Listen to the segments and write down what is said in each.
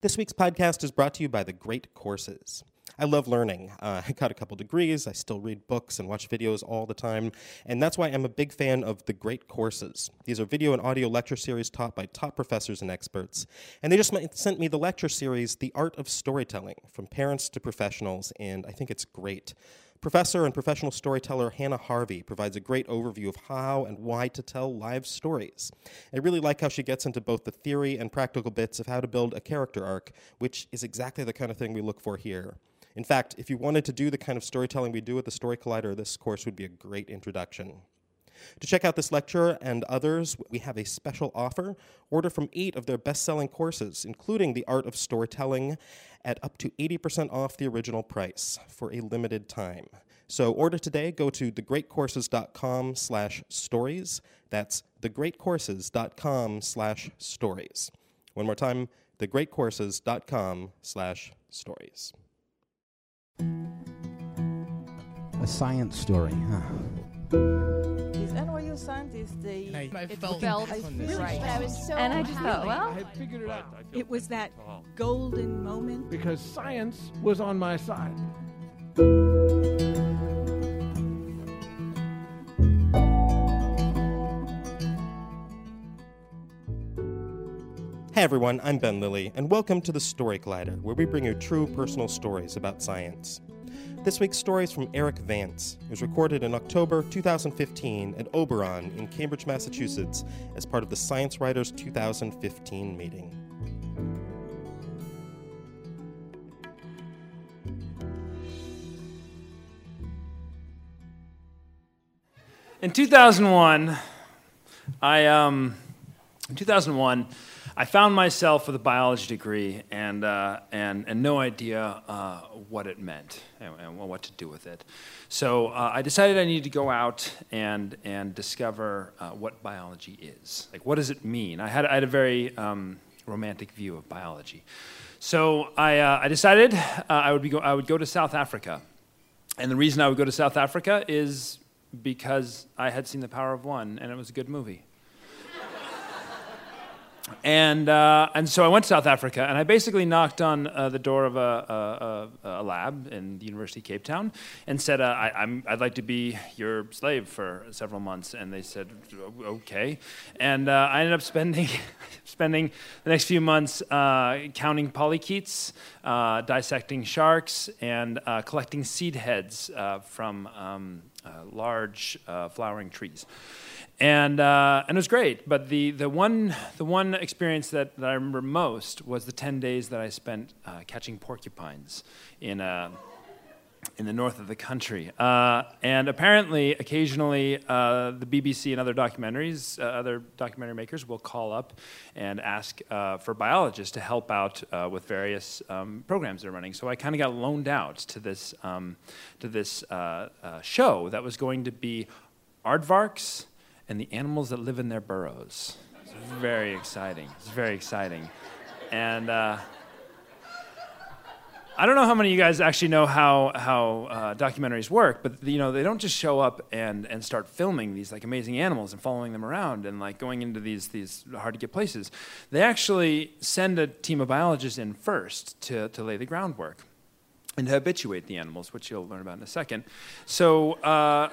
This week's podcast is brought to you by The Great Courses. I love learning. Uh, I got a couple degrees. I still read books and watch videos all the time. And that's why I'm a big fan of The Great Courses. These are video and audio lecture series taught by top professors and experts. And they just sent me the lecture series, The Art of Storytelling, from parents to professionals. And I think it's great. Professor and professional storyteller Hannah Harvey provides a great overview of how and why to tell live stories. I really like how she gets into both the theory and practical bits of how to build a character arc, which is exactly the kind of thing we look for here. In fact, if you wanted to do the kind of storytelling we do at the Story Collider, this course would be a great introduction. To check out this lecture and others, we have a special offer. Order from eight of their best selling courses, including The Art of Storytelling, at up to 80% off the original price for a limited time. So order today, go to thegreatcourses.com slash stories. That's thegreatcourses.com slash stories. One more time, thegreatcourses.com slash stories. A science story, huh? These NYU scientists, they I, I it felt, felt on this. right. I was so and I just thought, well, I figured it out It was that golden moment. because science was on my side. Hey everyone, I'm Ben Lillie, and welcome to the Story Collider, where we bring you true personal stories about science. This week's story is from Erik Vance. It was recorded in October 2015 at Oberon in Cambridge, Massachusetts, as part of the Science Writers 2015 meeting. In 2001, I um, in 2001, I found myself with a biology degree and uh, and and no idea uh, what it meant and, and what to do with it. So uh, I decided I needed to go out and and discover uh, what biology is. Like, what does it mean? I had I had a very um, romantic view of biology. So I uh, I decided uh, I would be go- I would go to South Africa, and the reason I would go to South Africa is because I had seen The Power of One, and it was a good movie. And uh, and so I went to South Africa, and I basically knocked on uh, the door of a, a, a, lab in the University of Cape Town, and said, uh, I, I'm, "I'd like to be your slave for several months." And they said, "Okay." And uh, I ended up spending spending the next few months uh, counting polychaetes, uh, dissecting sharks, and collecting seed heads from um, large flowering trees. And, uh, and it was great, but the, the, one, the one experience that, that I remember most was the 10 days that I spent uh, catching porcupines in, uh, in the north of the country. Uh, and apparently, occasionally, uh, the BBC and other documentaries, other documentary makers will call up and ask for biologists to help out with various um, programs they're running. So I kind of got loaned out to this, um, to this show that was going to be aardvarks and the animals that live in their burrows. It's very exciting. It's very exciting. And uh, I don't know how many of you guys actually know how, how uh, documentaries work, but you know they don't just show up and, and start filming these like amazing animals and following them around and like going into these these hard to get places. They actually send a team of biologists in first to, to lay the groundwork and to habituate the animals, which you'll learn about in a second. So. Uh,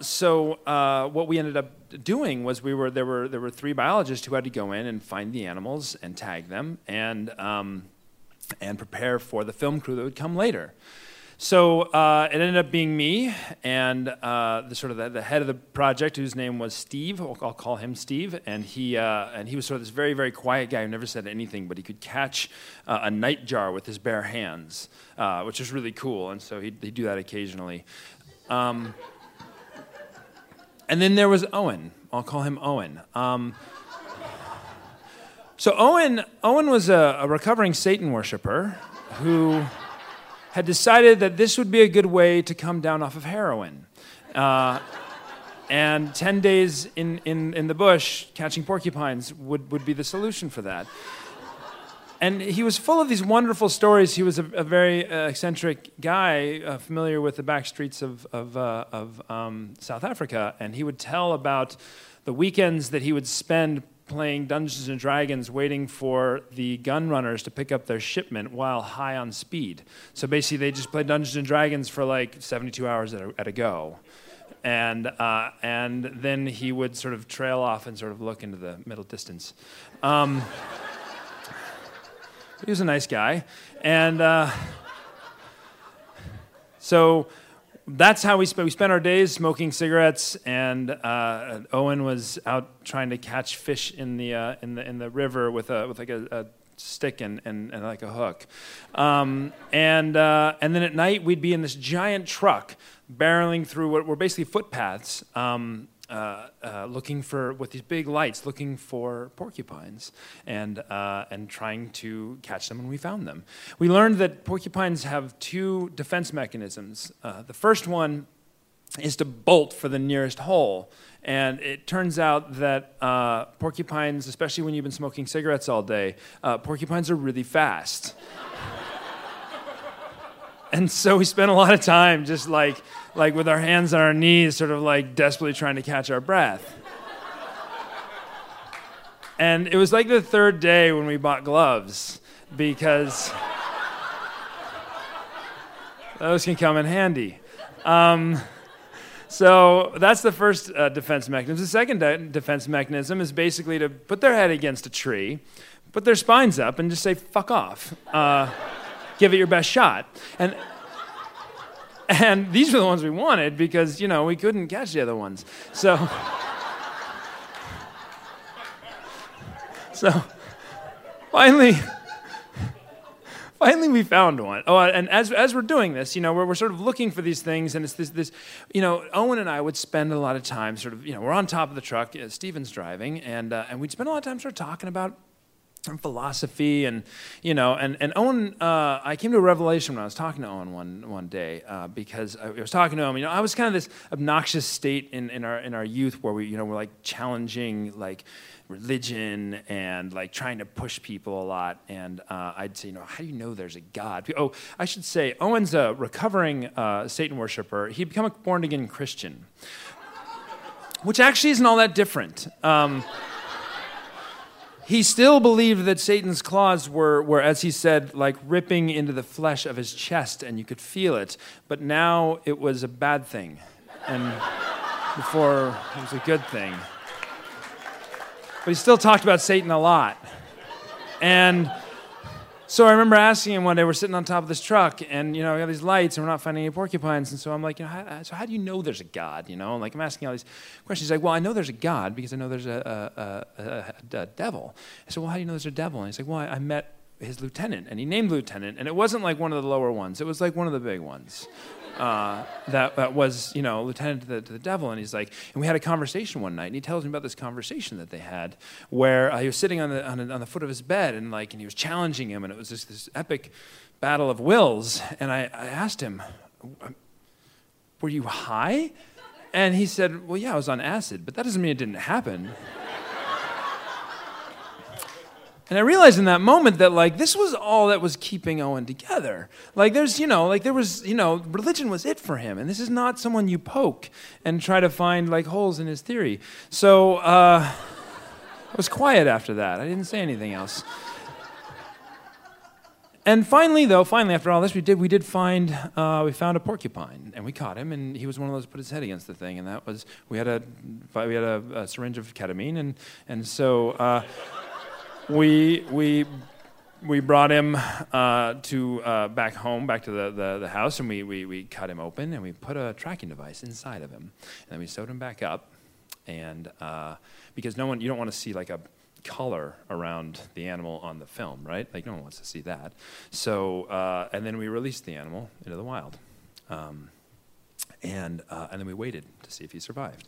so uh, what we ended up doing was we were there were there were three biologists who had to go in and find the animals and tag them and um, and prepare for the film crew that would come later. So uh, it ended up being me and uh, the sort of the, the, head of the project, whose name was Steve. I'll, call him Steve, and he uh, and he was sort of this very very quiet guy who never said anything, but he could catch uh, a nightjar with his bare hands, uh, which was really cool. And so he'd, he'd do that occasionally. Um, and then there was Owen. I'll call him Owen. Um, so Owen, Owen was a, a, recovering Satan worshiper who had decided that this would be a good way to come down off of heroin. Uh, and 10 days in, in, in the bush catching porcupines would, would be the solution for that. And he was full of these wonderful stories. He was a, a very uh, eccentric guy, uh, familiar with the back streets of, of, uh, of um, South Africa. And he would tell about the weekends that he would spend playing Dungeons and Dragons, waiting for the gun runners to pick up their shipment while high on speed. So basically, they just play Dungeons and Dragons for like 72 hours at a, at a go. And, uh, and then he would sort of trail off and sort of look into the middle distance. Um, he was a nice guy. And uh, so that's how we spent. We spent our days smoking cigarettes, and uh, Owen was out trying to catch fish in the uh, in the in the river with a with like a, a stick and, and, and, like a hook. Um, and uh, and then at night we'd be in this giant truck barreling through what were basically footpaths. Um, uh, uh, looking for with these big lights, looking for porcupines, and uh, and trying to catch them. And we found them. We learned that porcupines have two defense mechanisms. Uh, the first one is to bolt for the nearest hole. And it turns out that uh, porcupines, especially when you've been smoking cigarettes all day, uh, porcupines are really fast. and so we spent a lot of time just like like with our hands on our knees, sort of like desperately trying to catch our breath. And it was like the third day when we bought gloves because those can come in handy. Um, so that's the first uh, defense mechanism. The second de- defense mechanism is basically to put their head against a tree, put their spines up, and just say, fuck off. Uh, give it your best shot. And and these were the ones we wanted because, you know, we couldn't catch the other ones. So, so finally, finally we found one. Oh, and as, as we're doing this, you know, we're, we're sort of looking for these things, and it's this, this, you know, Owen and I would spend a lot of time sort of, you know, we're on top of the truck, uh, Steven's driving, and, uh, and we'd spend a lot of time sort of talking about philosophy and you know and, and owen uh, i came to a revelation when i was talking to owen one, one day uh, because I, was talking to him you know i was kind of this obnoxious state in, in our in our youth where we you know we're like challenging like religion and like trying to push people a lot. And uh, i'd say you know how do you know there's a god? Oh i should say owen's a recovering uh, satan worshiper. He become a born again christian which actually isn't all that different. Um, he still believed that Satan's claws were, were, as he said, like ripping into the flesh of his chest, and you could feel it. But now it was a bad thing, and before it was a good thing. But he still talked about Satan a lot. And so I remember asking him one day, we're sitting on top of this truck, and you know, we have these lights, and we're not finding any porcupines. And so I'm like, you know, how, so how do you know there's a God? You know, like I'm asking all these questions. He's like, well, I know there's a God because I know there's a, a, a, a devil. I said, well, how do you know there's a devil? And he's like, well, I, I met his lieutenant, and he named lieutenant, and it wasn't like one of the lower ones; it was like one of the big ones uh, that, that was, you know, lieutenant to the, to the devil. And he's like, and we had a conversation one night, and he tells me about this conversation that they had where uh, he was sitting on the, on, on, the foot of his bed, and like, and he was challenging him, and it was just this epic battle of wills. And I, I asked him, were you high? And he said, well, yeah, I was on acid, but that doesn't mean it didn't happen. And I realized in that moment that like this was all that was keeping Owen together. Like there's, you know, like there was, you know, religion was it for him. And this is not someone you poke and try to find like holes in his theory. So uh, I was quiet after that. I didn't say anything else. And finally, though, finally after all this, we did we did find uh, we found a porcupine, and we caught him, and he was one of those put his head against the thing, and that was we had a we had a, a syringe of ketamine, and and so. Uh, we we we brought him uh, to uh, back home, back to the, the, the, house, and we, we, we cut him open and we put a tracking device inside of him. And then we sewed him back up. And uh, because no one, you don't want to see like a color around the animal on the film, right? Like no one wants to see that. So, uh, and then we released the animal into the wild. Um, and, uh, and then we waited to see if he survived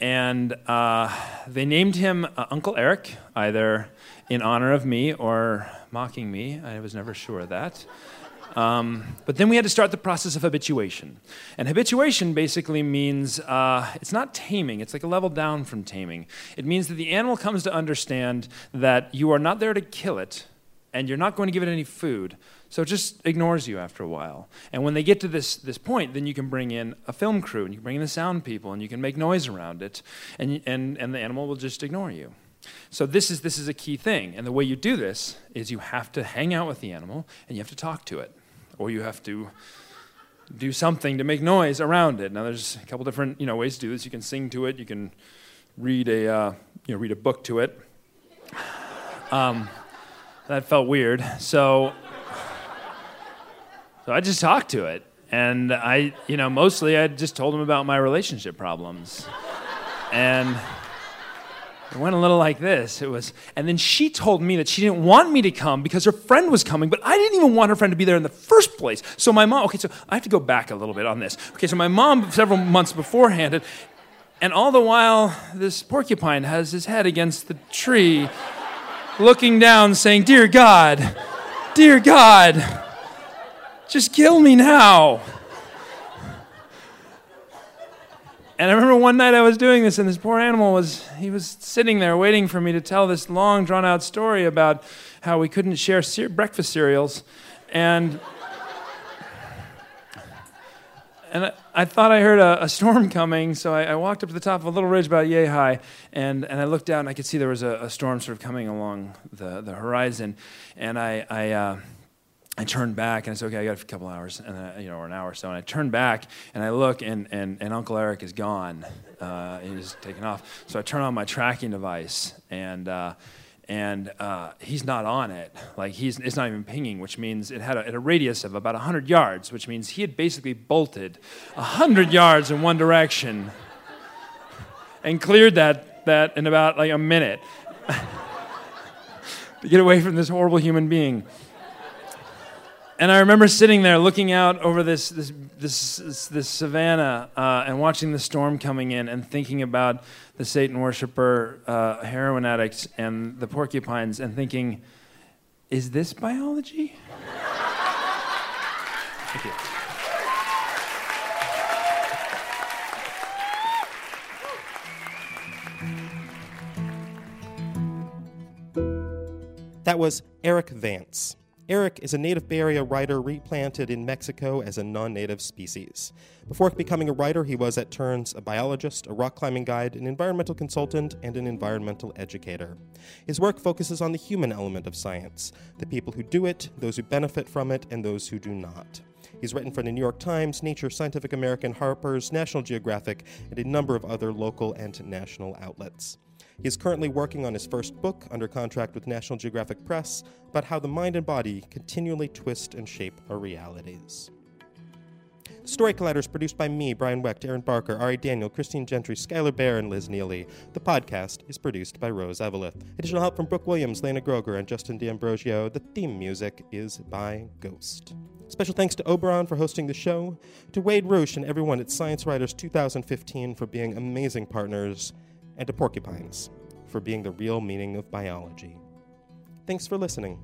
and uh, they named him uh, Uncle Eric, either in honor of me or mocking me. I was never sure of that. Um, but then we had to start the process of habituation. And habituation basically means uh, it's not taming, it's like a level down from taming. It means that the animal comes to understand that you are not there to kill it, and you're not going to give it any food. So it just ignores you after a while. And when they get to this, this point, then you can bring in a film crew and you can bring in the sound people and you can make noise around it, and, and, and the animal will just ignore you. So this is, this is a key thing. And the way you do this is you have to hang out with the animal and you have to talk to it, or you have to do something to make noise around it. Now, there's a couple different you know, ways to do this. You can sing to it, you can read a, uh, you know, read a book to it. Um, that felt weird. So, so I just talked to it. And I, you know, mostly I just told him about my relationship problems. And it went a little like this. It was, and then she told me that she didn't want me to come because her friend was coming, but I didn't even want her friend to be there in the first place. So my mom, okay, so I have to go back a little bit on this. Okay, so my mom, several months beforehand, and all the while, this porcupine has his head against the tree, looking down, saying, Dear God, dear God, just kill me now. And I remember one night I was doing this, and this poor animal was, he was sitting there waiting for me to tell this long, drawn out story about how we couldn't share breakfast cereals. And, and I, I thought I heard a, a storm coming, so I, I, walked up to the top of a little ridge about yay high, and, and I looked down, and I could see there was a, a storm sort of coming along the, the horizon. And I, I uh, I turned back and I said, okay, I got a couple hours, and I, you know, or an hour or so. And I turn back and I look, and, and, and Uncle Eric is gone. Uh, he's taken off. So I turn on my tracking device, and uh, and uh, he's not on it. Like he's, it's not even pinging, which means it had a, a radius of about 100 yards, which means he had basically bolted 100 yards in one direction and cleared that that in about like a minute to get away from this horrible human being. And I remember sitting there looking out over this, this, this, this, this savannah uh, and watching the storm coming in and thinking about the Satan worshiper, uh, heroin addicts, and the porcupines, and thinking, is this biology? Thank you. That was Erik Vance. Erik is a native Bay Area writer replanted in Mexico as a non native species. Before becoming a writer, he was at turns a biologist, a rock climbing guide, an environmental consultant, and an environmental educator. His work focuses on the human element of science the people who do it, those who benefit from it, and those who do not. He's written for the New York Times, Nature, Scientific American, Harper's, National Geographic, and a number of other local and national outlets. He is currently working on his first book, under contract with National Geographic Press, about how the mind and body continually twist and shape our realities. Story Collider is produced by me, Brian Wecht, Erin Barker, Ari Daniel, Christine Gentry, Skylar Bear, and Liz Neely. The podcast is produced by Rose Eveleth. Additional help from Brooke Williams, Lena Groeger, and Justin D'Ambrosio. The theme music is by Ghost. Special thanks to Oberon for hosting the show, to Wade Roush and everyone at Science Writers 2015 for being amazing partners, and to porcupines for being the real meaning of biology. Thanks for listening.